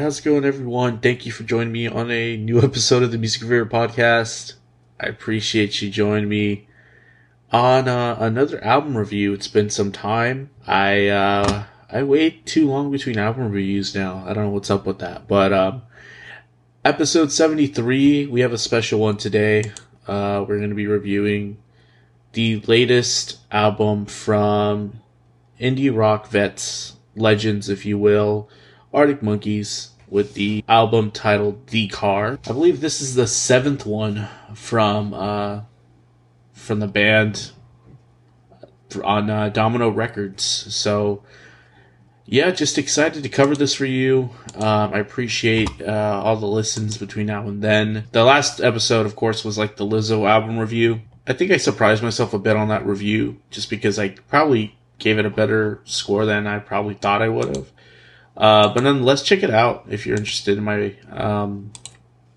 how's it going, everyone? Thank you for joining me on a new episode of the Music Reviewer podcast. I appreciate you joining me on uh, another album review. It's been some time. I uh, I wait too long between album reviews now. I don't know what's up with that, but um, episode seventy three. We have a special one today. Uh, we're going to be reviewing the latest album from indie rock vets, legends, if you will, Arctic Monkeys, with the album titled "The Car." I believe this is the seventh one from uh, from the band on uh, Domino Records. So, yeah, just excited to cover this for you. Um, I appreciate uh, all the listens between now and then. The last episode, of course, was like the Lizzo album review. I think I surprised myself a bit on that review just because I probably gave it a better score than I probably thought I would have. Uh, but nonetheless, check it out if you're interested in my um,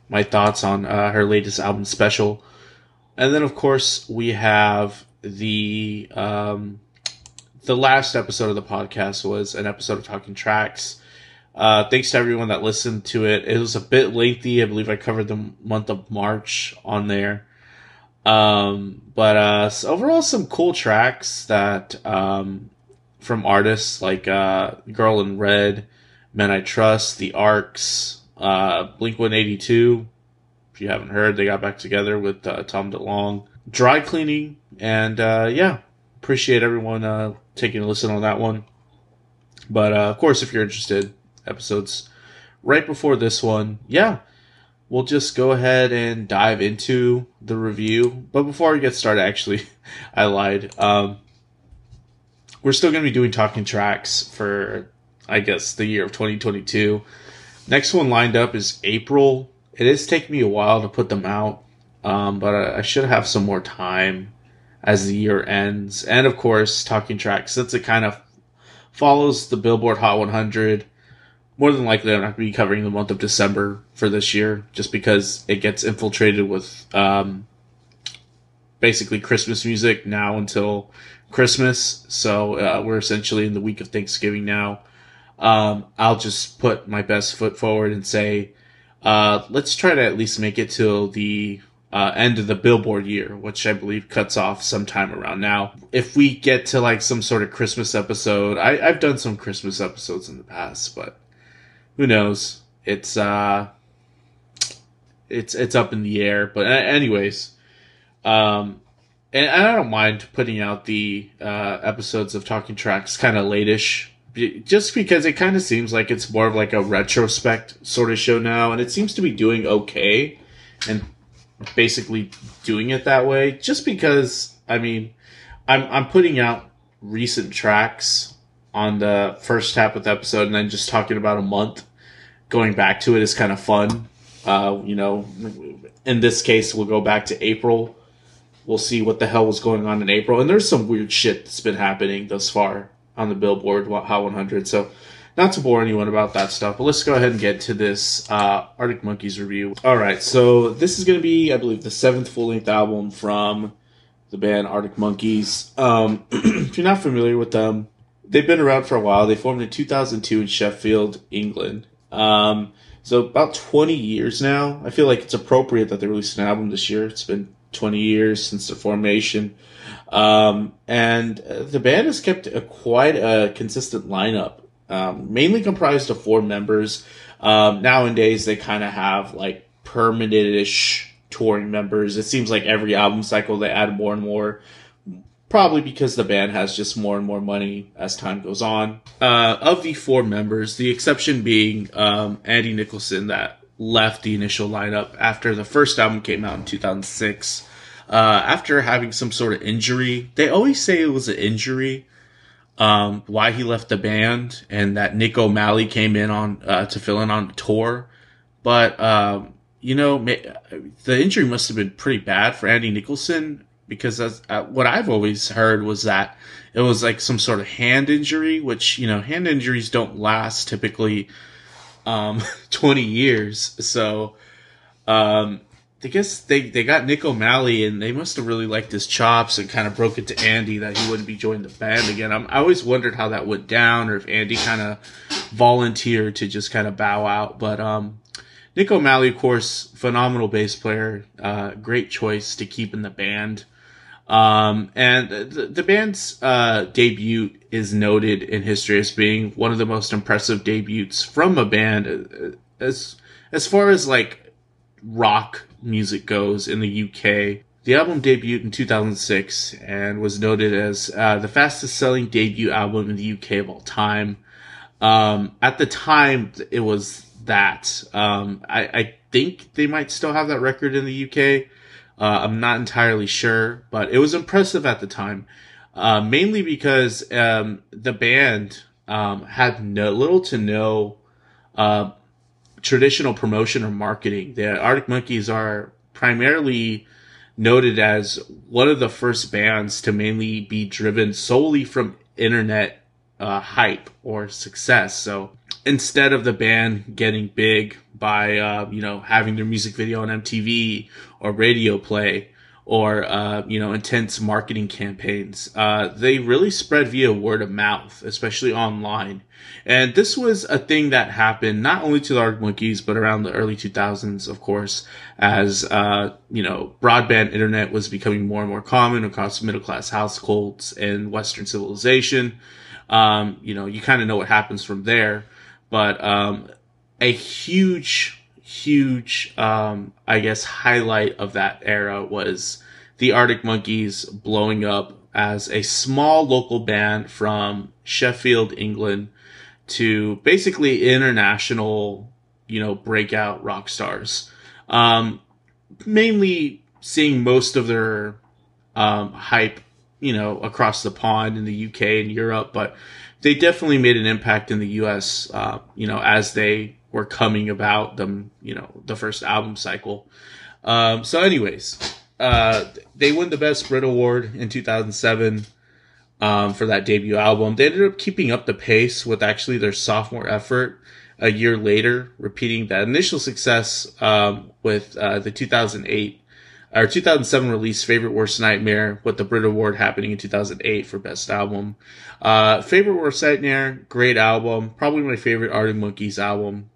my thoughts on uh, her latest album special. And then, of course, we have the um, the last episode of the podcast was an episode of Talking Tracks. Uh, thanks to everyone that listened to it. It was a bit lengthy. I believe I covered the month of March on there. Um, but uh, so overall, some cool tracks that um, from artists like uh, Girl in Red, Men I Trust, The Arcs, uh, Blink 182. If you haven't heard, they got back together with uh, Tom DeLonge. Dry Cleaning, and uh, yeah, appreciate everyone uh, taking a listen on that one. But uh, of course, if you're interested, episodes right before this one, yeah, we'll just go ahead and dive into the review. But before we get started, actually, I lied. Um, we're still going to be doing talking tracks for, I guess, the year of 2022. Next one lined up is April. It is taking me a while to put them out, um, but I, I should have some more time as the year ends. And of course, talking tracks, since it kind of follows the Billboard Hot 100. More than likely, I'm not going to be covering the month of December for this year, just because it gets infiltrated with um, basically Christmas music now until Christmas. So uh, we're essentially in the week of Thanksgiving now. Um, I'll just put my best foot forward and say, uh, let's try to at least make it till the uh, end of the Billboard year, which I believe cuts off sometime around now. If we get to like some sort of Christmas episode, I, I've done some Christmas episodes in the past, but who knows? It's uh, it's it's up in the air. But anyways, um, and I don't mind putting out the uh, episodes of Talking Tracks kind of lateish, just because it kind of seems like it's more of like a retrospect sort of show now, and it seems to be doing okay, and basically doing it that way. Just because, I mean, I'm I'm putting out recent tracks on the first half of the episode, and then just talking about a month, going back to it is kind of fun. Uh, you know, in this case, we'll go back to April we'll see what the hell was going on in April. And there's some weird shit that's been happening thus far on the Billboard Hot 100. So, not to bore anyone about that stuff, but let's go ahead and get to this uh, Arctic Monkeys review. All right, so this is going to be, I believe, the seventh full length album from the band Arctic Monkeys. Um, if you're not familiar with them, they've been around for a while. They formed in 2002 in Sheffield, England. Um, so about 20 years now. I feel like it's appropriate that they released an album this year. It's been 20 years since the formation. Um, and the band has kept a quite a consistent lineup, um, mainly comprised of four members. Um, nowadays, they kind of have like permanent-ish touring members. It seems like every album cycle they add more and more. Probably because the band has just more and more money as time goes on. Uh, of the four members, the exception being um, Andy Nicholson, that left the initial lineup after the first album came out in 2006. Uh, after having some sort of injury, they always say it was an injury. Um, why he left the band and that Nick O'Malley came in on uh, to fill in on the tour, but um, you know the injury must have been pretty bad for Andy Nicholson because uh, what I've always heard was that it was like some sort of hand injury, which you know hand injuries don't last typically um, 20 years. So, um, I guess they, they got Nick O'Malley and they must have really liked his chops and kind of broke it to Andy that he wouldn't be joining the band again. I'm, I always wondered how that went down or if Andy kind of volunteered to just kind of bow out. But, um, Nick O'Malley, of course, phenomenal bass player, uh, great choice to keep in the band. Um, and the, the band's, uh, debut is noted in history as being one of the most impressive debuts from a band uh, as, as far as like rock music goes in the UK. The album debuted in 2006 and was noted as uh, the fastest selling debut album in the UK of all time. Um, at the time, it was that. Um, I, I, think they might still have that record in the UK. Uh, I'm not entirely sure, but it was impressive at the time. Uh, mainly because um, the band um, had no little to no uh, traditional promotion or marketing. The Arctic Monkeys are primarily noted as one of the first bands to mainly be driven solely from internet uh, hype or success. So instead of the band getting big by uh, you know having their music video on MTV or radio play, or uh, you know intense marketing campaigns. Uh, they really spread via word of mouth, especially online. And this was a thing that happened not only to the Arctic Monkeys, but around the early 2000s, of course, as uh, you know broadband internet was becoming more and more common across middle class households and Western civilization. Um, you know, you kind of know what happens from there, but um, a huge huge, um, I guess, highlight of that era was the Arctic Monkeys blowing up as a small local band from Sheffield, England, to basically international, you know, breakout rock stars. Um, mainly seeing most of their um, hype, you know, across the pond in the UK and Europe, but they definitely made an impact in the US, uh, you know, as they were coming about them, you know, the first album cycle. Um, so anyways, uh, they won the Best Brit Award in 2007 um, for that debut album. They ended up keeping up the pace with actually their sophomore effort a year later, repeating that initial success um, with uh, the 2008 or 2007 release Favorite Worst Nightmare with the Brit Award happening in 2008 for Best Album. Uh, Favorite Worst Nightmare, great album, probably my favorite Arctic Monkeys album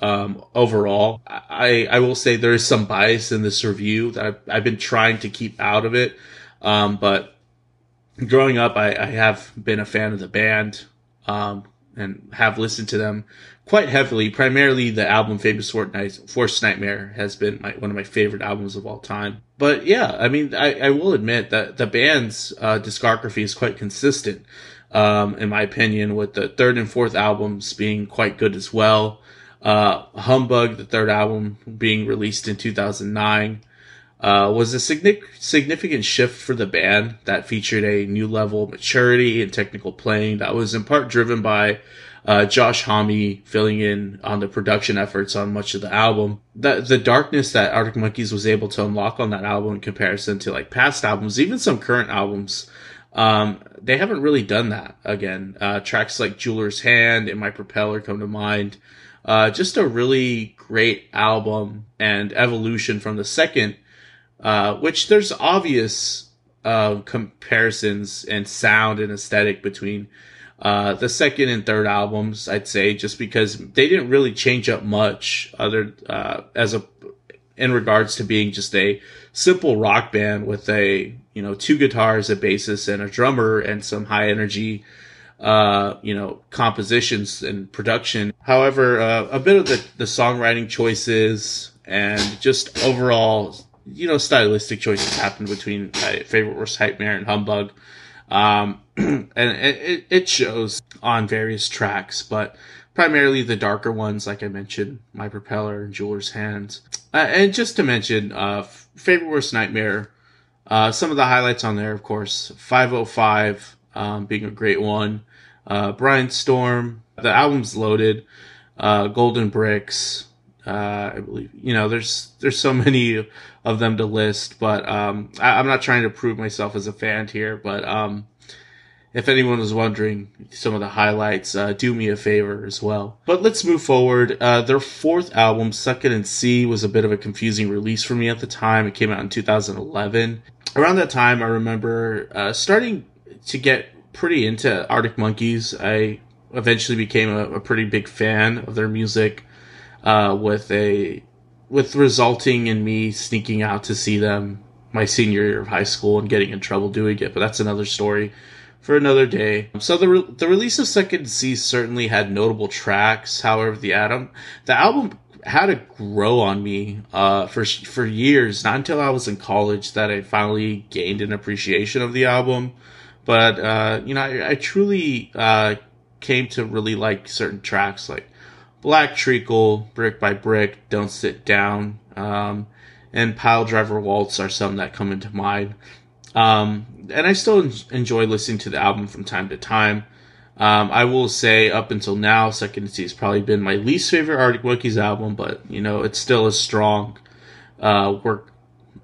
um, overall. I, I will say there is some bias in this review that I've, I've been trying to keep out of it. Um, but growing up, I, I, have been a fan of the band, um, and have listened to them quite heavily. Primarily the album Favorite Worst Nightmare has been my, one of my favorite albums of all time. But yeah, I mean, I, I will admit that the band's, uh, discography is quite consistent. Um, in my opinion, with the third and fourth albums being quite good as well. Uh, Humbug, the third album being released in 2009, uh, was a significant shift for the band that featured a new level of maturity and technical playing that was in part driven by uh, Josh Homme filling in on the production efforts on much of the album. The, the darkness that Arctic Monkeys was able to unlock on that album in comparison to like past albums, even some current albums, um, they haven't really done that again. Uh, tracks like Jeweler's Hand and My Propeller come to mind. Uh, just a really great album and evolution from the second, uh, which there's obvious uh, comparisons and sound and aesthetic between uh, the second and third albums. I'd say just because they didn't really change up much other uh, as a in regards to being just a simple rock band with a you know two guitars, a bassist, and a drummer, and some high energy uh, you know, compositions and production. However, uh, a bit of the, the songwriting choices and just overall, you know, stylistic choices happened between Favorite Worst Nightmare and Humbug. Um, and it, it shows on various tracks, but primarily the darker ones, like I mentioned, My Propeller and Jeweler's Hands. Uh, and just to mention, uh, Favorite Worst Nightmare, uh, some of the highlights on there, of course, 505, um, being a great one. Uh, Brianstorm, the album's loaded. Uh, Golden Bricks, uh, I believe. You know, there's there's so many of them to list, but um, I, am not trying to prove myself as a fan here, but um, if anyone was wondering some of the highlights, uh, do me a favor as well. But let's move forward. Uh, their fourth album, It and See, was a bit of a confusing release for me at the time. It came out in 2011. Around that time, I remember uh, starting to get pretty into Arctic Monkeys. I eventually became a, a pretty big fan of their music, uh, with a with resulting in me sneaking out to see them my senior year of high school and getting in trouble doing it. But that's another story for another day. So the re- the release of Suck It and See certainly had notable tracks. However, the Adam the album had to grow on me uh, for for years. Not until I was in college that I finally gained an appreciation of the album. But uh, you know, I, I truly uh, came to really like certain tracks like Black Treacle, Brick by Brick, Don't Sit Down, um, and Piledriver Waltz are some that come into mind. Um, and I still enjoy listening to the album from time to time. Um, I will say up until now, and See has probably been my least favorite Arctic Monkeys album, but you know, it's still a strong, uh, work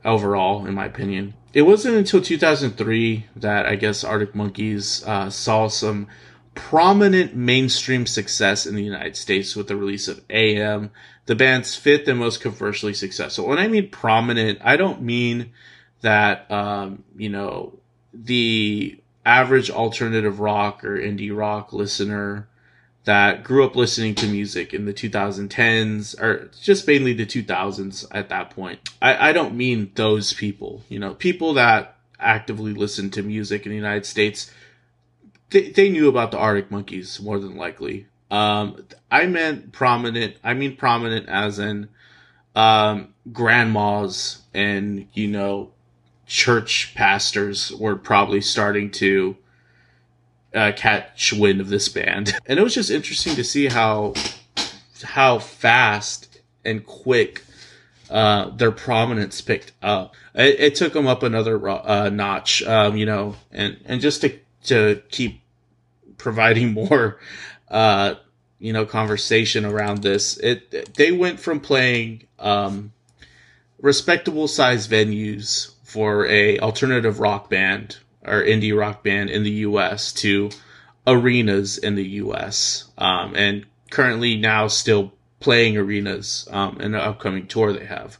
overall, in my opinion. It wasn't until 2003 that I guess Arctic Monkeys, uh, saw some prominent mainstream success in the United States with the release of AM, the band's fifth and most commercially successful. When I mean prominent, I don't mean that, um, you know, the average alternative rock or indie rock listener that grew up listening to music in the 2010s or just mainly the 2000s at that point. I, I don't mean those people, you know, people that actively listen to music in the United States. They, they knew about the Arctic Monkeys more than likely. Um, I meant prominent. I mean prominent as in, um, grandmas and, you know, church pastors were probably starting to uh, catch wind of this band, and it was just interesting to see how how fast and quick uh, their prominence picked up. It, it took them up another uh, notch, um, you know, and and just to to keep providing more, uh, you know, conversation around this. It they went from playing um, respectable size venues for a alternative rock band or indie rock band in the U.S. to arenas in the U.S. Um, and currently now still playing arenas um, in the upcoming tour they have.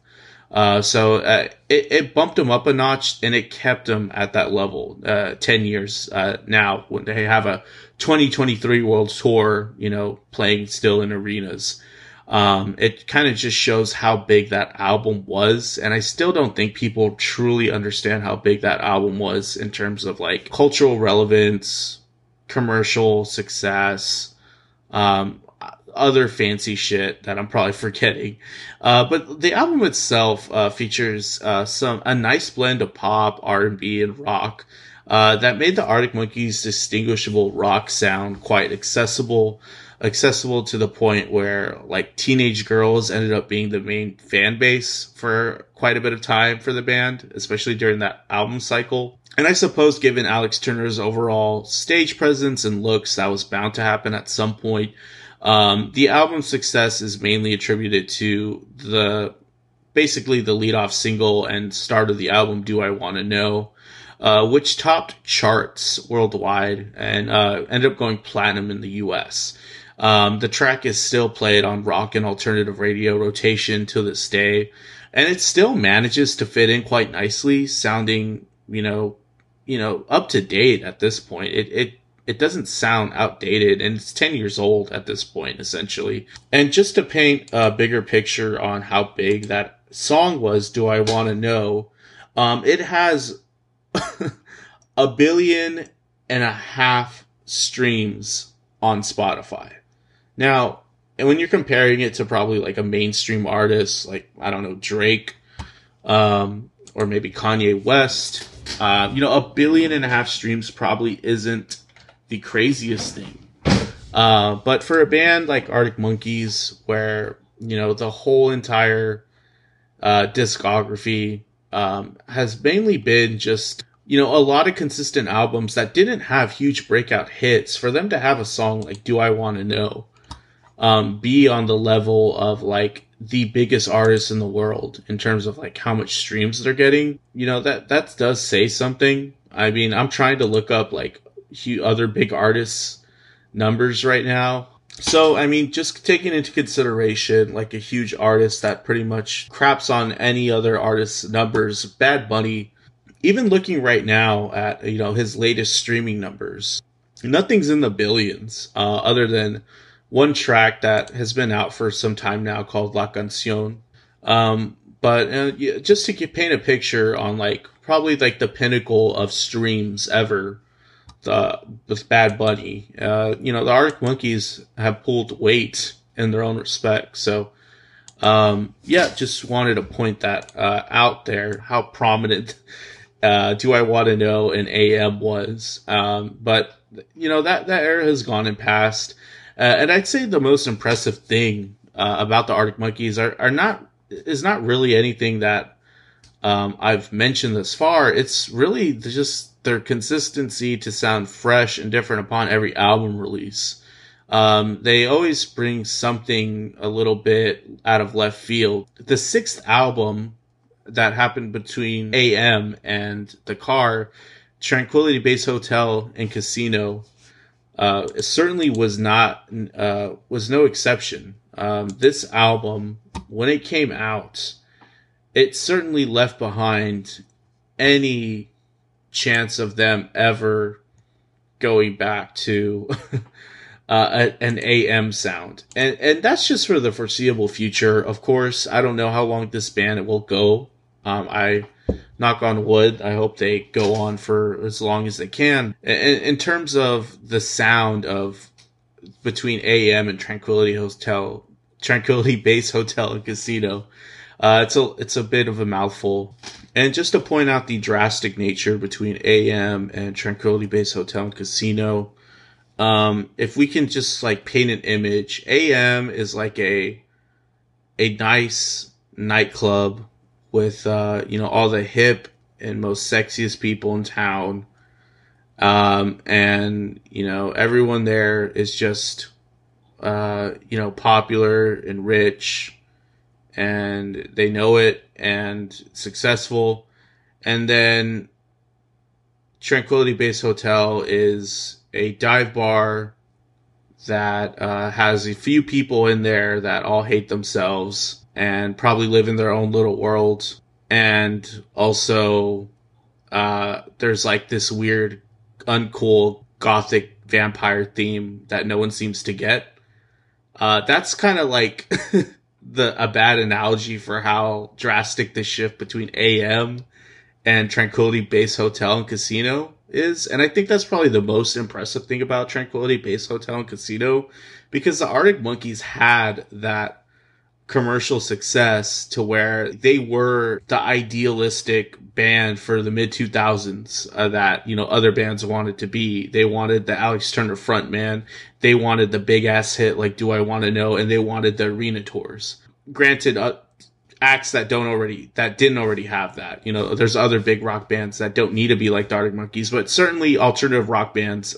Uh, so uh, it, it bumped them up a notch and it kept them at that level. Uh, Ten years uh, now when they have a 2023 World Tour, you know, playing still in arenas. Um, it kind of just shows how big that album was. And I still don't think people truly understand how big that album was in terms of like cultural relevance, commercial success, um, other fancy shit that I'm probably forgetting. Uh, but the album itself, uh, features, uh, some, a nice blend of pop, R&B, and rock. Uh, that made the Arctic Monkeys' distinguishable rock sound quite accessible, accessible to the point where like teenage girls ended up being the main fan base for quite a bit of time for the band, especially during that album cycle. And I suppose given Alex Turner's overall stage presence and looks, that was bound to happen at some point. Um, the album's success is mainly attributed to the basically the lead off single and start of the album, Do I Want to Know? Uh, which topped charts worldwide and uh, ended up going platinum in the US. Um, the track is still played on rock and alternative radio rotation to this day, and it still manages to fit in quite nicely, sounding you know, you know, up to date at this point. It it it doesn't sound outdated, and it's ten years old at this point, essentially. And just to paint a bigger picture on how big that song was, do I want to know? Um, it has a billion and a half streams on Spotify. Now, and when you're comparing it to probably like a mainstream artist, like I don't know Drake, um, or maybe Kanye West, uh, you know, a billion and a half streams probably isn't the craziest thing. Uh, but for a band like Arctic Monkeys, where you know the whole entire uh, discography um, has mainly been just you know, a lot of consistent albums that didn't have huge breakout hits, for them to have a song like Do I Want to Know um, be on the level of like the biggest artists in the world in terms of like how much streams they're getting, you know, that, that does say something. I mean, I'm trying to look up like other big artists' numbers right now. So, I mean, just taking into consideration like a huge artist that pretty much craps on any other artist's numbers, Bad Bunny, even looking right now at, you know, his latest streaming numbers, nothing's in the billions, uh, other than one track that has been out for some time now called La Canción. Um, but uh, yeah, just to get, paint a picture on like probably like the pinnacle of streams ever uh, with Bad Bunny. Uh, you know, the Arctic Monkeys have pulled weight in their own respect. So, um, yeah, just wanted to point that uh, out there. How prominent uh, do I want to know an AM was? Um, but you know that that era has gone and passed. Uh, and I'd say the most impressive thing uh, about the Arctic Monkeys are, are not is not really anything that um, I've mentioned thus far. It's really just their consistency to sound fresh and different upon every album release. Um, they always bring something a little bit out of left field. The sixth album that happened between AM and The Car, Tranquility Base Hotel and Casino, uh, certainly was not uh, was no exception. Um, this album, when it came out, it certainly left behind any chance of them ever going back to uh, an AM sound, and and that's just for the foreseeable future. Of course, I don't know how long this band will go. Um, I knock on wood. I hope they go on for as long as they can. In, in terms of the sound of between AM and Tranquility Hotel, Tranquility Base Hotel and Casino, uh, it's a it's a bit of a mouthful. And just to point out the drastic nature between AM and Tranquility Base Hotel and Casino, um, if we can just like paint an image, AM is like a a nice nightclub with uh, you know all the hip and most sexiest people in town, um, and you know everyone there is just uh, you know popular and rich and they know it and successful. And then Tranquility Base Hotel is a dive bar that uh, has a few people in there that all hate themselves and probably live in their own little world. And also, uh, there's like this weird, uncool gothic vampire theme that no one seems to get. Uh, that's kind of like the a bad analogy for how drastic the shift between AM and Tranquility Base Hotel and Casino is. And I think that's probably the most impressive thing about Tranquility Base Hotel and Casino because the Arctic Monkeys had that commercial success to where they were the idealistic band for the mid 2000s uh, that you know other bands wanted to be. They wanted the alex turner frontman they wanted the big ass hit like do i want to know and they wanted the arena tours. Granted uh, acts that don't already that didn't already have that. You know there's other big rock bands that don't need to be like the arctic monkeys but certainly alternative rock bands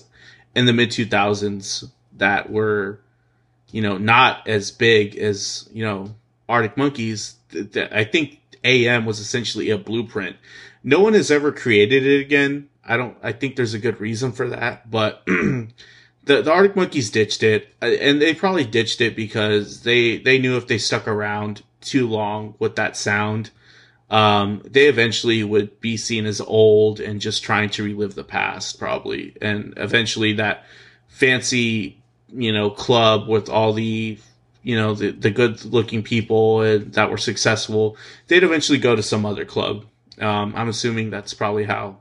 in the mid 2000s that were you know, not as big as, you know, Arctic Monkeys. I think AM was essentially a blueprint. No one has ever created it again. I don't, I think there's a good reason for that, but the, the Arctic Monkeys ditched it uh, and they probably ditched it because they, they knew if they stuck around too long with that sound, um, they eventually would be seen as old and just trying to relive the past, probably. And eventually that fancy you know, club with all the, you know, the, the good looking people that were successful, they'd eventually go to some other club. Um, I'm assuming that's probably how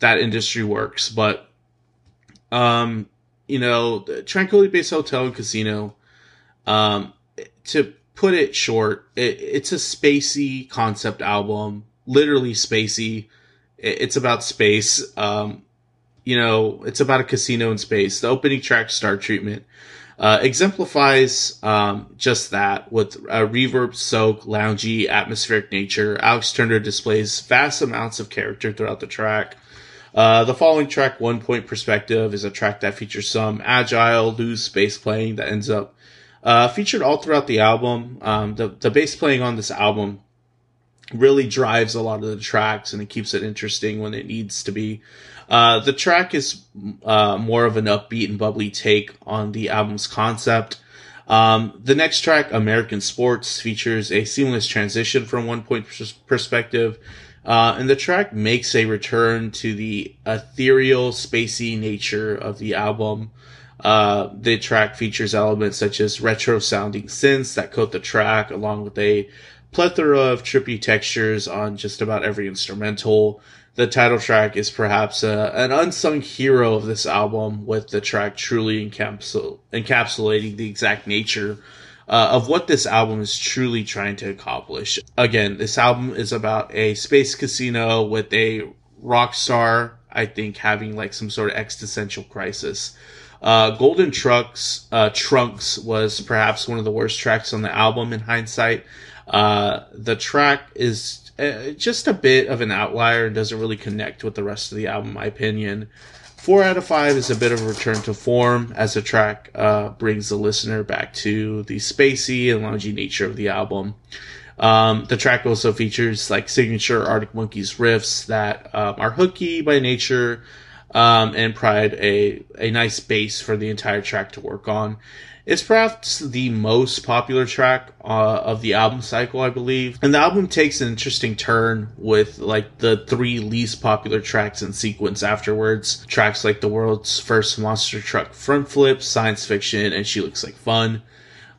that industry works, but, um, you know, Tranquility Base Hotel and Casino, um, to put it short, it, it's a spacey concept album, literally spacey. It, it's about space. Um, you know, it's about a casino in space. The opening track, Star Treatment, uh, exemplifies um, just that with a reverb soak, loungy, atmospheric nature. Alex Turner displays vast amounts of character throughout the track. Uh, the following track, One Point Perspective, is a track that features some agile, loose bass playing that ends up uh, featured all throughout the album. Um, the, the bass playing on this album really drives a lot of the tracks and it keeps it interesting when it needs to be. Uh, the track is uh, more of an upbeat and bubbly take on the album's concept. Um, the next track, American Sports, features a seamless transition from one point perspective, uh, and the track makes a return to the ethereal, spacey nature of the album. Uh, the track features elements such as retro sounding synths that coat the track, along with a plethora of trippy textures on just about every instrumental. The title track is perhaps a, an unsung hero of this album, with the track truly encapsul- encapsulating the exact nature uh, of what this album is truly trying to accomplish. Again, this album is about a space casino with a rock star, I think, having like some sort of existential crisis. Uh, Golden Trucks, uh, Trunks was perhaps one of the worst tracks on the album in hindsight. Uh, the track is uh, just a bit of an outlier and doesn't really connect with the rest of the album, in my opinion. Four out of five is a bit of a return to form as the track uh, brings the listener back to the spacey and loungy nature of the album. Um, the track also features like signature Arctic Monkeys riffs that um, are hooky by nature um, and provide a, a nice base for the entire track to work on. It's perhaps the most popular track uh, of the album cycle, I believe. And the album takes an interesting turn with like the three least popular tracks in sequence afterwards. Tracks like the world's first monster truck front flip, science fiction, and she looks like fun.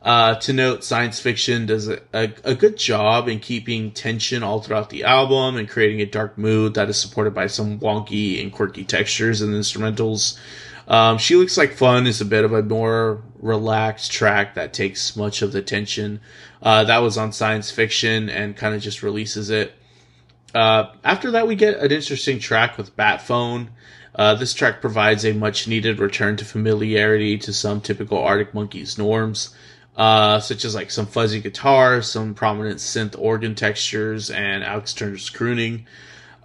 Uh, to note, science fiction does a, a, a, good job in keeping tension all throughout the album and creating a dark mood that is supported by some wonky and quirky textures and instrumentals. Um, she Looks Like Fun is a bit of a more relaxed track that takes much of the tension. Uh, that was on science fiction and kind of just releases it. Uh, after that, we get an interesting track with Batphone. Uh, this track provides a much needed return to familiarity to some typical Arctic Monkeys norms, uh, such as like some fuzzy guitar, some prominent synth organ textures, and Alex Turner's crooning.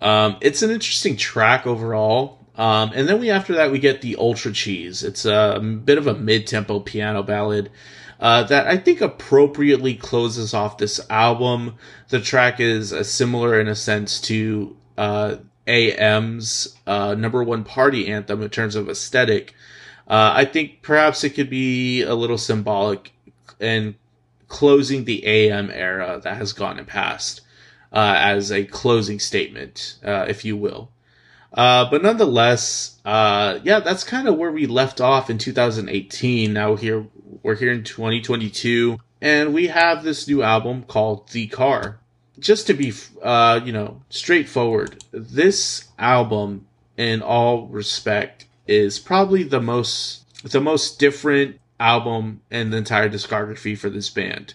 Um, it's an interesting track overall. Um, and then we after that we get the Ultracheese. It's a bit of a mid-tempo piano ballad uh, that I think appropriately closes off this album. The track is uh, similar in a sense to uh, AM's uh, number one party anthem in terms of aesthetic. Uh, I think perhaps it could be a little symbolic in closing the AM era that has gone and passed uh, as a closing statement, if you will. Uh, but nonetheless, uh, yeah, that's kind of where we left off in 2018. Now here we're here in 2022, and we have this new album called The Car. Just to be, uh, you know, straightforward, this album, in all respect, is probably the most the most different album and the entire discography for this band.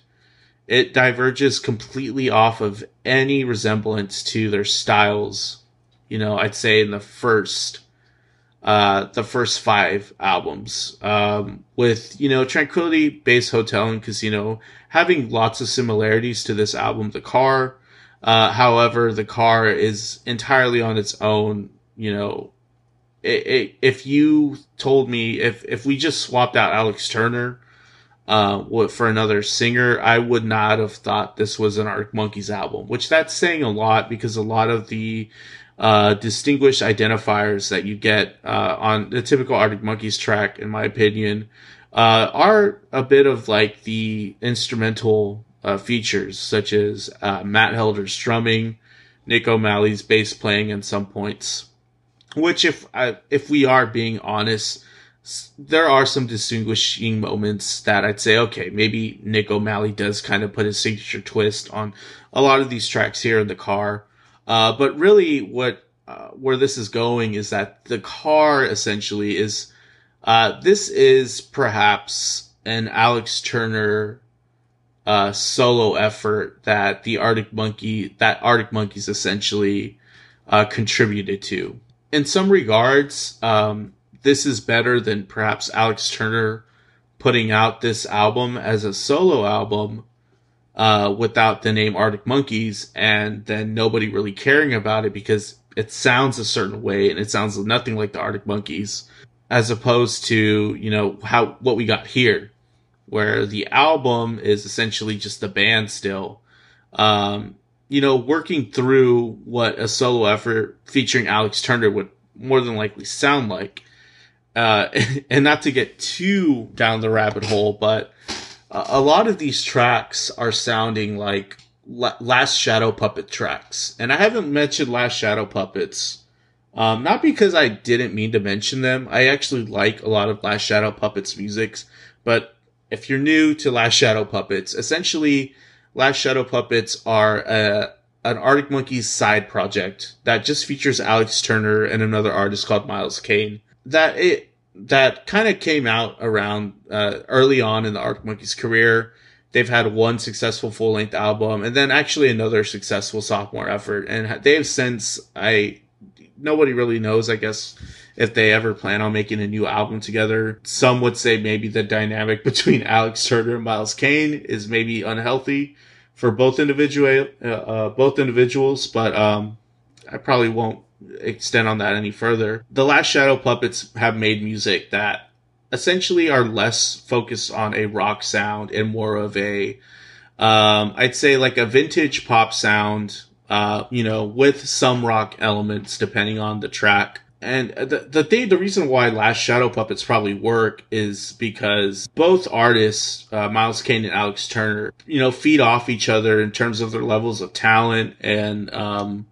It diverges completely off of any resemblance to their styles you know, I'd say in the first uh the first five albums. Um with, you know, Tranquility Base Hotel and Casino having lots of similarities to this album, The Car. Uh however, The Car is entirely on its own, you know, it, it, if you told me if if we just swapped out Alex Turner uh, for another singer, I would not have thought this was an Arctic Monkeys album, which that's saying a lot because a lot of the uh, distinguished identifiers that you get uh, on the typical Arctic Monkeys track, in my opinion, uh, are a bit of like the instrumental uh, features, such as uh, Matt Helders' drumming, Nick O'Malley's bass playing at some points. Which, if if we are being honest, there are some distinguishing moments that I'd say, okay, maybe Nick O'Malley does kind of put his signature twist on a lot of these tracks here in the car. Uh, but really, what uh, where this is going is that the car essentially is uh, this is perhaps an Alex Turner uh, solo effort that the Arctic Monkey that Arctic Monkeys essentially uh, contributed to. In some regards, um, this is better than perhaps Alex Turner putting out this album as a solo album uh, without the name Arctic Monkeys, and then nobody really caring about it because it sounds a certain way and it sounds nothing like the Arctic Monkeys, as opposed to you know how what we got here, where the album is essentially just the band still, um, you know, working through what a solo effort featuring Alex Turner would more than likely sound like. Uh, and not to get too down the rabbit hole, but a lot of these tracks are sounding like Last Shadow Puppet tracks. And I haven't mentioned Last Shadow Puppets. Um, not because I didn't mean to mention them. I actually like a lot of Last Shadow Puppets music but if you're new to Last Shadow Puppets, essentially Last Shadow Puppets are a, an Arctic Monkeys side project that just features Alex Turner and another artist called Miles Kane. That it that kind of came out around uh, early on in the Arctic Monkeys career. They've had one successful full length album and then actually another successful sophomore effort. And they have since, I, nobody really knows, I guess, if they ever plan on making a new album together. Some would say maybe the dynamic between Alex Turner and Miles Kane is maybe unhealthy for both individual, uh, uh, both individuals, but, um, I probably won't extend on that any further. The Last Shadow Puppets have made music that essentially are less focused on a rock sound and more of a, um, I'd say like a vintage pop sound, uh, you know, with some rock elements depending on the track. And the the thing, the reason why Last Shadow Puppets probably work is because both artists, uh, Miles Kane and Alex Turner, you know, feed off each other in terms of their levels of talent and, um,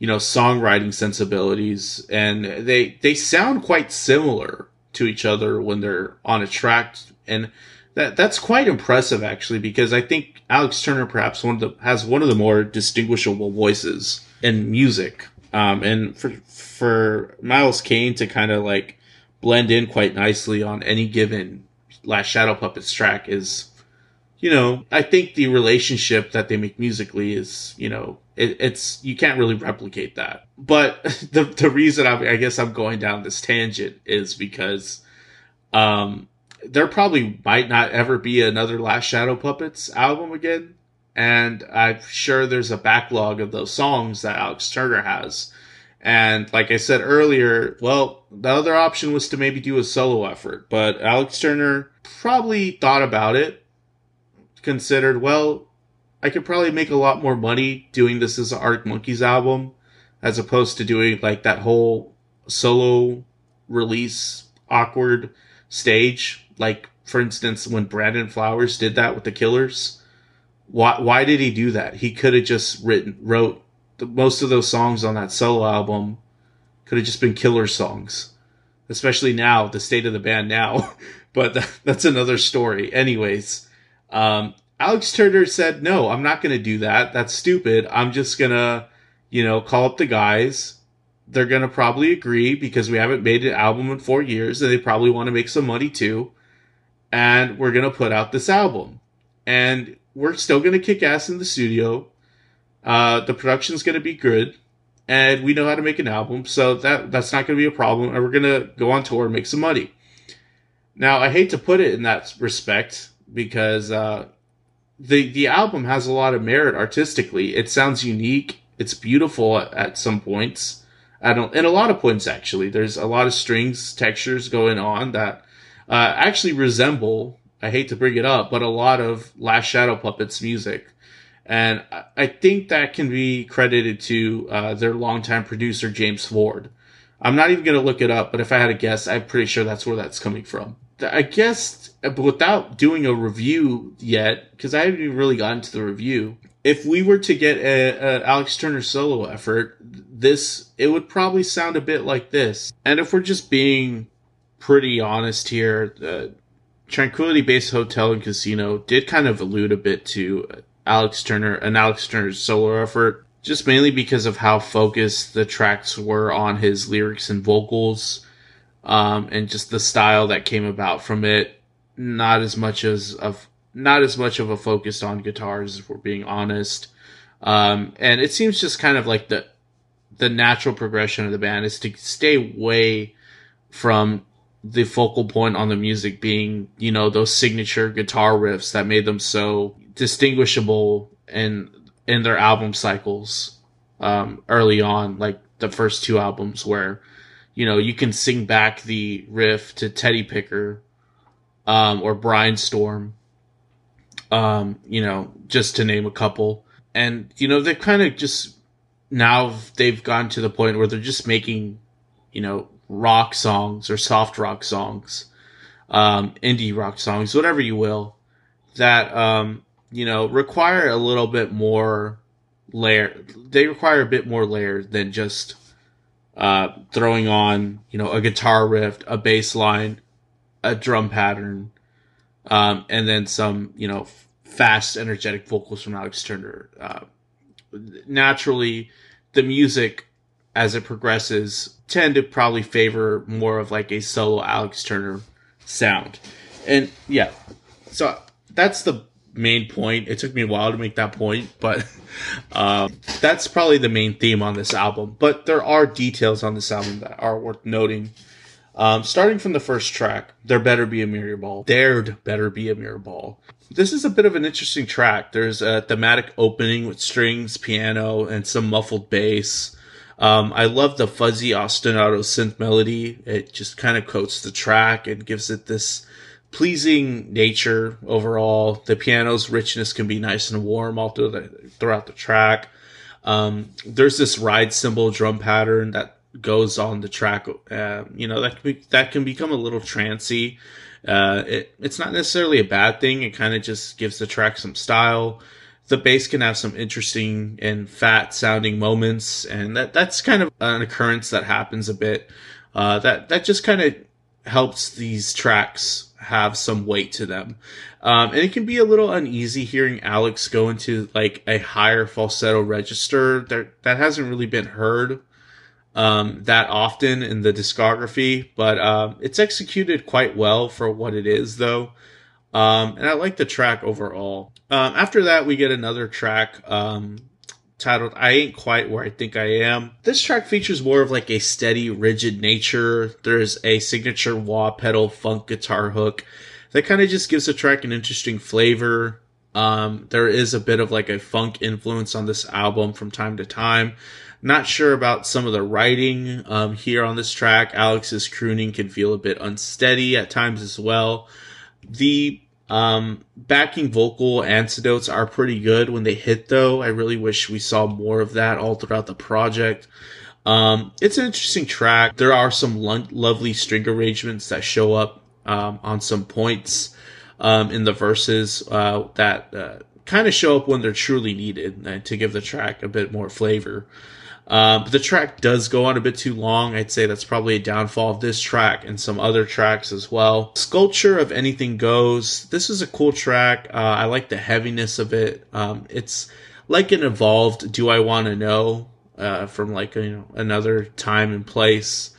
you know, songwriting sensibilities, and they they sound quite similar to each other when they're on a track, and that that's quite impressive actually, because I think Alex Turner perhaps one of the has one of the more distinguishable voices in music, um, and for for Miles Kane to kind of like blend in quite nicely on any given Last Shadow Puppets track is, you know, I think the relationship that they make musically is, you know, it, it's you can't really replicate that. But the the reason I, I guess I'm going down this tangent is because um, there probably might not ever be another Last Shadow Puppets album again, and I'm sure there's a backlog of those songs that Alex Turner has. And like I said earlier, well, the other option was to maybe do a solo effort, but Alex Turner probably thought about it, considered, well, I could probably make a lot more money doing this as an Arctic Monkeys album as opposed to doing like that whole solo release awkward stage. Like for instance, when Brandon Flowers did that with the Killers, why why did he do that? He could have just written wrote the, most of those songs on that solo album could have just been killer songs. Especially now, the state of the band now. but that, that's another story. Anyways, um, Alex Turner said, no, I'm not going to do that. That's stupid. I'm just to, you know, call up the guys. They're to probably agree because we haven't made an album in four years and they probably want to make some money too. And we're to put out this album. And we're still going to kick ass in the studio. Uh, the production's going to be good. And we know how to make an album. So that, that's not going to be a problem. And we're going to go on tour and make some money. Now, I hate to put it in that respect because, uh, the the album has a lot of merit artistically. It sounds unique. It's beautiful at, at some points. I don't, in a lot of points actually. There's a lot of strings, textures going on that uh, actually resemble. I hate to bring it up, but a lot of Last Shadow Puppets music, and I think that can be credited to uh, their longtime producer James Ford. I'm not even going to look it up, but if I had to guess, I'm pretty sure that's where that's coming from. I guess without doing a review yet, because I haven't even really gotten to the review. If we were to get a, a, Alex Turner solo effort, this it would probably sound a bit like this. And if we're just being pretty honest here, uh, Tranquility Base Hotel and Casino did kind of allude a bit to Alex Turner, and Alex Turner's solo effort, just mainly because of how focused the tracks were on his lyrics and vocals um, and just the style that came about from it. Not as much as of not as much of a focus on guitars, if we're being honest. Um, and it seems just kind of like the the natural progression of the band is to stay away from the focal point on the music being, you know, those signature guitar riffs that made them so distinguishable in in their album cycles um, early on, like the first two albums where you know, you can sing back the riff to Teddy Picker, um, or Brianstorm, um, you know, just to name a couple. and you know they've kind of just now they've gotten to the point where they're just making you know rock songs or soft rock songs, um, indie rock songs, whatever you will, that um, you know require a little bit more layer. They require a bit more layer than just uh, throwing on you know a guitar riff, a bass line, a drum pattern, um, and then some you know fast, energetic vocals from Alex Turner. Uh, naturally, the music as it progresses tend to probably favor more of like a solo Alex Turner sound. And yeah, so that's the main point. It took me a while to make that point, but um, that's probably the main theme on this album. But there are details on this album that are worth noting. Um, starting from the first track, There Better Be a Mirror Ball. There'd Better Be a Mirror Ball. This is a bit of an interesting track. There's a thematic opening with strings, piano, and some muffled bass. Um, I love the fuzzy ostinato synth melody. It just kind of coats the track and gives it this pleasing nature overall. The piano's richness can be nice and warm all through the, throughout the track. Um, there's this ride cymbal drum pattern that goes on the track. Uh, you know that can be, that can become a little trancy. Uh, it, it's not necessarily a bad thing. It kind of just gives the track some style. The bass can have some interesting and fat sounding moments, and that that's kind of an occurrence that happens a bit. Uh, that that just kind of helps these tracks have some weight to them. Um, and it can be a little uneasy hearing Alex go into like a higher falsetto register that that hasn't really been heard um, that often in the discography, but um, it's executed quite well for what it is, though. Um, and I like the track overall. Um, after that, we get another track um, titled I Ain't Quite Where I Think I Am. This track features more of like a steady, rigid nature. There's a signature wah pedal funk guitar hook that kind of just gives the track an interesting flavor. Um, there is a bit of like a funk influence on this album from time to time. Not sure about some of the writing um, here on this track. Alex's crooning can feel a bit unsteady at times as well. The um, backing vocal antidotes are pretty good when they hit, though. I really wish we saw more of that all throughout the project. Um, it's an interesting track. There are some lo- lovely string arrangements that show up um, on some points um, in the verses uh, that uh, kind of show up when they're truly needed uh, to give the track a bit more flavor. Um, but the track does go on a bit too long. I'd say that's probably a downfall of this track and some other tracks as well. Sculpture of Anything Goes. This is a cool track. Uh, I like the heaviness of it. Um, it's like an evolved Do I Want to Know uh, from like you know another time and place.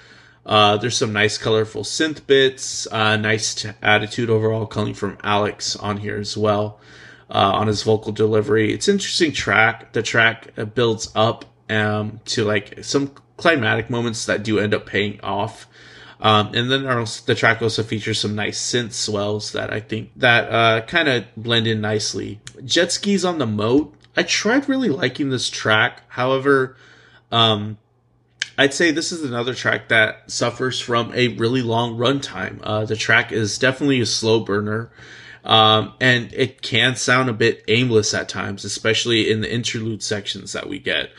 Uh, there's some nice colorful synth bits, uh, nice t- attitude overall coming from Alex on here as well, uh, on his vocal delivery. It's interesting track. The track builds up um, to like some climatic moments that do end up paying off. Um, and then the track also features some nice synth swells that I think that uh, kind of blend in nicely. Jet skis on the moat. I tried really liking this track. However, um, I'd say this is another track that suffers from a really long runtime. Uh, the track is definitely a slow burner. Um, and it can sound a bit aimless at times, especially in the interlude sections that we get.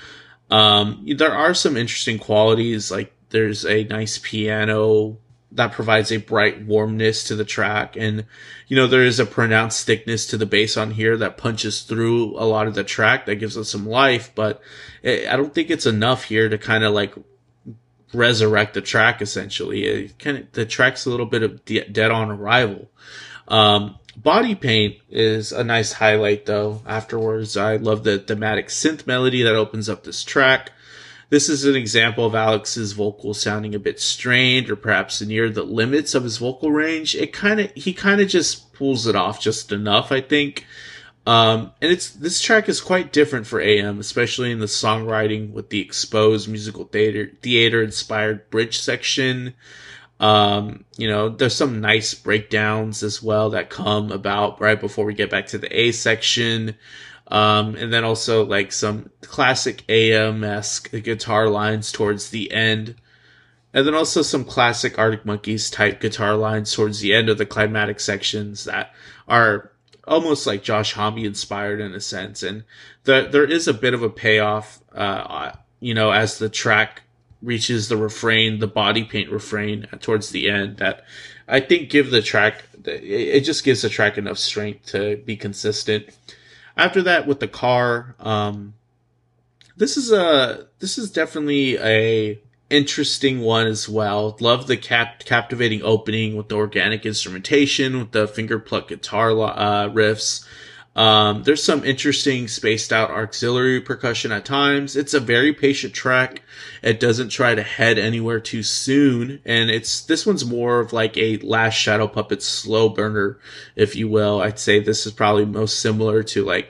Um, there are some interesting qualities, like there's a nice piano that provides a bright warmness to the track, and you know there is a pronounced thickness to the bass on here that punches through a lot of the track that gives us some life. But it, I don't think it's enough here to kind of like resurrect the track. Essentially, it kind of the track's a little bit of de- dead on arrival. Um, Body paint is a nice highlight though. Afterwards, I love the thematic synth melody that opens up this track. This is an example of Alex's vocal sounding a bit strained or perhaps near the limits of his vocal range. It kind of, he kind of just pulls it off just enough, I think. Um, and it's, this track is quite different for AM, especially in the songwriting with the exposed musical theater, theater inspired bridge section. Um, you know, there's some nice breakdowns as well that come about right before we get back to the A section. Um, and then also like some classic AM esque guitar lines towards the end. And then also some classic Arctic Monkeys type guitar lines towards the end of the climatic sections that are almost like Josh Homme inspired in a sense. And the, there is a bit of a payoff, uh, you know, as the track reaches the refrain, the body paint refrain towards the end that I think give the track, it just gives the track enough strength to be consistent. After that, with the car, um, this is a, this is definitely a, interesting one as well. Love the cap- captivating opening with the organic instrumentation, with the finger pluck guitar uh, riffs. Um, there's some interesting spaced out auxiliary percussion at times. It's a very patient track. It doesn't try to head anywhere too soon. And it's, this one's more of like a last shadow puppet slow burner, if you will. I'd say this is probably most similar to like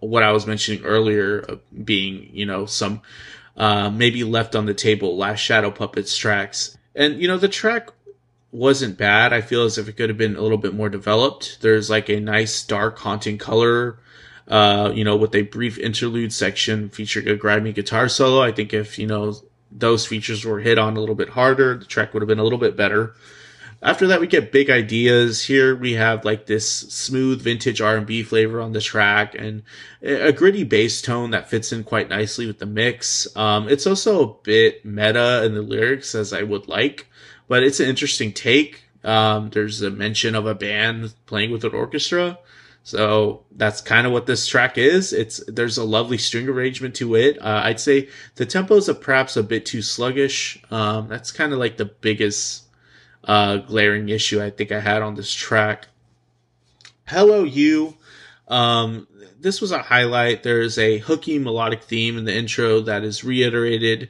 what I was mentioning earlier, being, you know, some uh, maybe left on the table last Shadow Puppets tracks. And, you know, the track wasn't bad. I feel as if it could have been a little bit more developed. There's like a nice dark haunting color, uh, you know, with a brief interlude section featuring a grimy guitar solo. I think if, you know, those features were hit on a little bit harder, the track would have been a little bit better. After that, we get big ideas. Here we have like this smooth vintage R&B flavor on the track and a gritty bass tone that fits in quite nicely with the mix. Um, it's also a bit meta in the lyrics as I would like, but it's an interesting take. Um, there's a mention of a band playing with an orchestra. So that's kind of what this track is. It's there's a lovely string arrangement to it. Uh, I'd say the tempos are perhaps a bit too sluggish. Um, that's kind of like the biggest uh, glaring issue I think I had on this track. Hello, you. Um, this was a highlight. There's a hooky melodic theme in the intro that is reiterated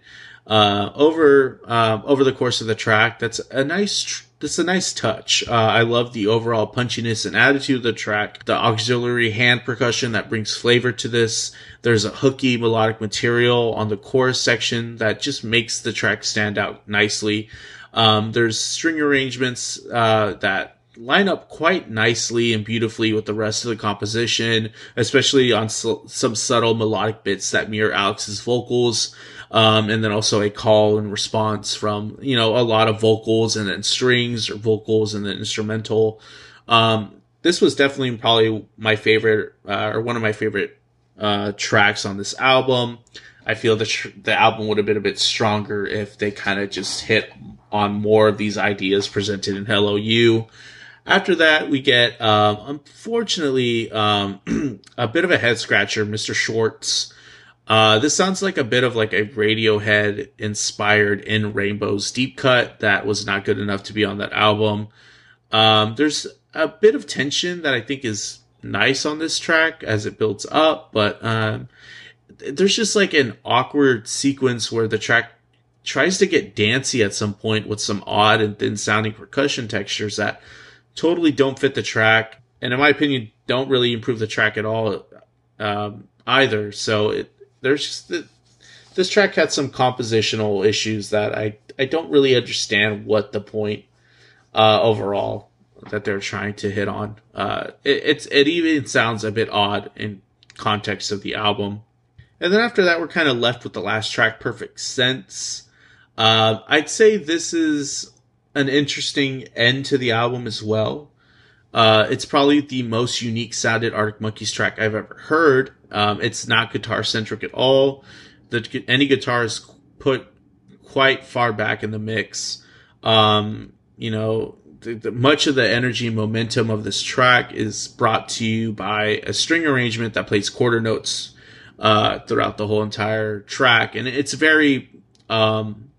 uh, over uh, over the course of the track. That's a nice. Tr- that's a nice touch. Uh, I love the overall punchiness and attitude of the track. The auxiliary hand percussion that brings flavor to this. There's a hooky melodic material on the chorus section that just makes the track stand out nicely. Um, there's string arrangements uh, that line up quite nicely and beautifully with the rest of the composition, especially on some subtle melodic bits that mirror Alex's vocals. Um, and then also a call and response from, you know, a lot of vocals and then strings or vocals and then instrumental. Um, this was definitely probably my favorite, uh, or one of my favorite, uh, tracks on this album. I feel the tr- the album would have been a bit stronger if they kind of just hit on more of these ideas presented in Hello You. After that, we get, um, unfortunately, um, a bit of a head scratcher, Mr. Schwartz. Uh, this sounds like a bit of like a Radiohead inspired in Rainbows deep cut that was not good enough to be on that album. Um, there's a bit of tension that I think is nice on this track as it builds up, but, um, there's just like an awkward sequence where the track tries to get dancey at some point with some odd and thin sounding percussion textures that totally don't fit the track. And in my opinion, don't really improve the track at all, um, either. So it, there's just the, this track had some compositional issues that I, I don't really understand what the point, uh, overall that they're trying to hit on. Uh, it, it's, it even sounds a bit odd in context of the album. And then after that, we're kind of left with the last track, Perfect Sense. Uh, I'd say this is an interesting end to the album as well. Uh, it's probably the most unique sounded Arctic Monkeys track I've ever heard. Um, it's not guitar centric at all. The, any guitar is put quite far back in the mix. Um, you know, the, the, much of the energy and momentum of this track is brought to you by a string arrangement that plays quarter notes uh, throughout the whole entire track, and it's very um,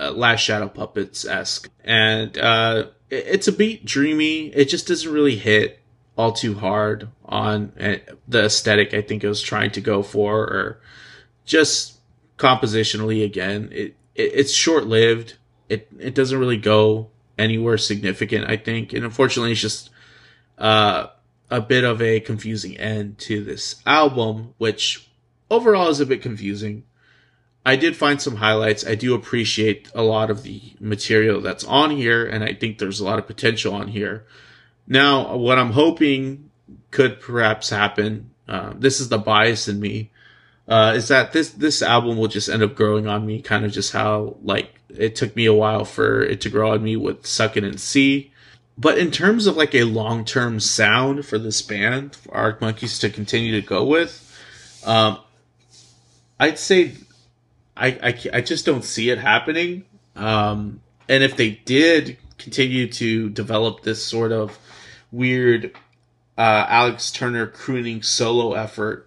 uh, Last Shadow Puppets esque, and uh, it's a beat dreamy. It just doesn't really hit all too hard on uh, the aesthetic I think it was trying to go for, or just compositionally. Again, it, it it's short lived. It it doesn't really go anywhere significant. I think, and unfortunately, it's just uh a bit of a confusing end to this album, which overall is a bit confusing. I did find some highlights. I do appreciate a lot of the material that's on here, and I think there's a lot of potential on here. Now, what I'm hoping could perhaps happen, uh, this is the bias in me, uh, is that this this album will just end up growing on me, kind of just how like it took me a while for it to grow on me with Suck It and See. but in terms of like a long term sound for this band, for Arctic Monkeys to continue to go with, um, I'd say I, I, I just don't see it happening. Um, and if they did continue to develop this sort of weird uh, Alex Turner crooning solo effort,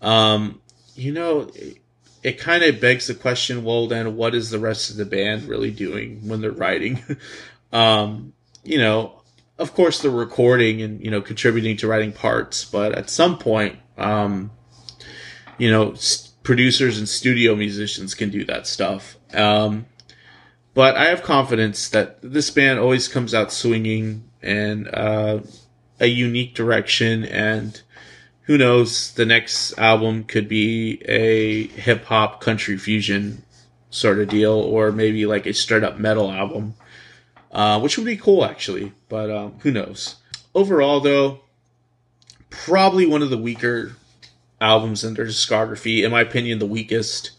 um, you know, it, it kind of begs the question well, then what is the rest of the band really doing when they're writing? um, you know, of course they're recording and, you know, contributing to writing parts, but at some point, um, you know, producers and studio musicians can do that stuff. Um, but I have confidence that this band always comes out swinging and uh, a unique direction. And who knows, the next album could be a hip hop country fusion sort of deal, or maybe like a straight up metal album, uh, which would be cool actually. But um, who knows? Overall, though, probably one of the weaker albums in their discography. In my opinion, the weakest.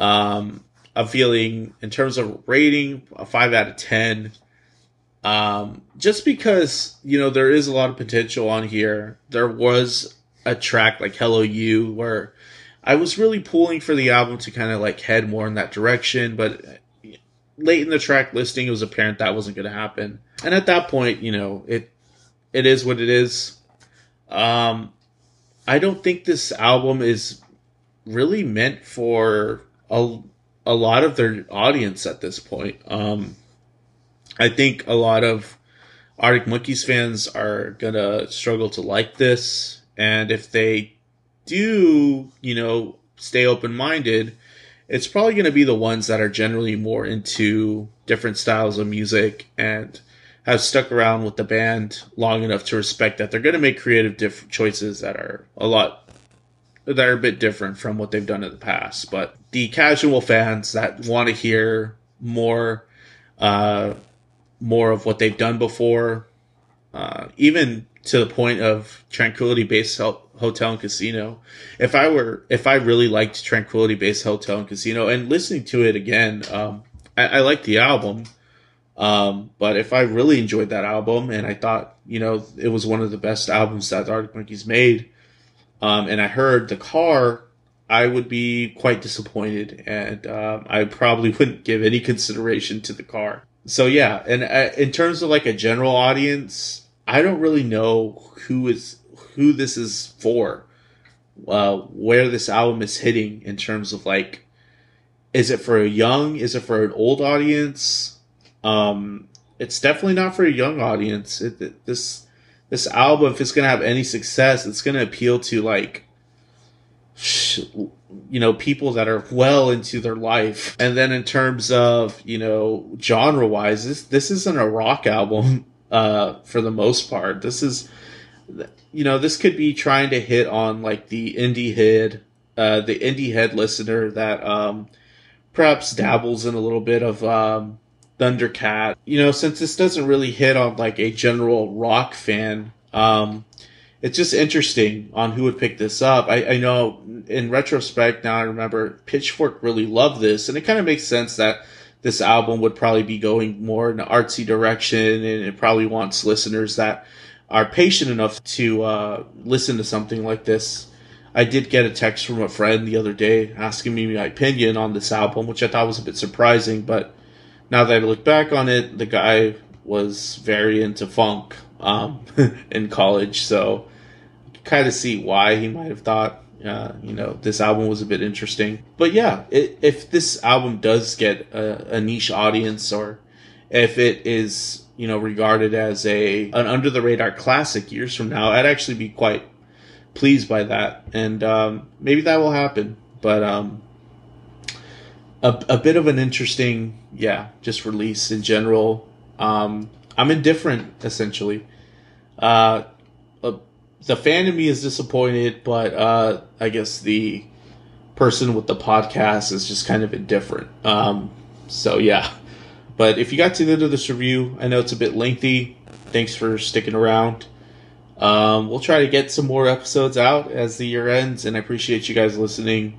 Um, I'm feeling in terms of rating a five out of ten. Um, just because you know there is a lot of potential on here. There was a track like "Hello You" where I was really pulling for the album to kind of like head more in that direction, but late in the track listing, it was apparent that wasn't going to happen. And at that point, you know, it it is what it is. Um, I don't think this album is really meant for a, a lot of their audience at this point. Um, I think a lot of Arctic Monkeys fans are gonna struggle to like this, and if they do, you know, stay open minded, it's probably gonna be the ones that are generally more into different styles of music and have stuck around with the band long enough to respect that they're going to make creative diff- choices that are a lot that are a bit different from what they've done in the past. But the casual fans that want to hear more, uh, more of what they've done before, uh, even to the point of Tranquility Base Hotel and Casino. If I were, if I really liked Tranquility Base Hotel and Casino, and listening to it again, um, I, I like the album. Um, but if I really enjoyed that album and I thought, you know, it was one of the best albums that the Arctic Monkeys made, um, and I heard the car, I would be quite disappointed and um, I probably wouldn't give any consideration to the car. So yeah, and uh, in terms of like a general audience, I don't really know who is who this is for, uh, where this album is hitting in terms of like, is it for a young, is it for an old audience? Um, it's definitely not for a young audience. It, it, this this album, if it's gonna have any success, it's gonna appeal to like, you know, people that are well into their life. And then in terms of you know genre wise, this this isn't a rock album uh, for the most part. This is, you know, this could be trying to hit on like the indie head, uh, the indie head listener that um, perhaps dabbles in a little bit of um, Thundercat. You know, since this doesn't really hit on like a general rock fan, um, it's just interesting on who would pick this up. I, I know in retrospect now I remember Pitchfork really loved this, and it kind of makes sense that this album would probably be going more in an artsy direction, and it probably wants listeners that are patient enough to uh, listen to something like this. I did get a text from a friend the other day asking me my opinion on this album, which I thought was a bit surprising, but now that I look back on it, the guy was very into funk um, in college, so kind of see why he might have thought, uh, you know, this album was a bit interesting. But yeah, it, if this album does get a, a, niche audience, or if it is, you know, regarded as a an under the radar classic years from now, I'd actually be quite pleased by that, and um, maybe that will happen. But um, a, a bit of an interesting, yeah, just release in general. Um, I'm indifferent essentially. Uh, uh, the fan in me is disappointed, but uh, I guess the person with the podcast is just kind of indifferent. Um, so yeah, but if you got to the end of this review, I know it's a bit lengthy. Thanks for sticking around. Um, we'll try to get some more episodes out as the year ends, and I appreciate you guys listening.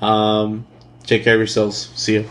Um, Take care of yourselves. See you.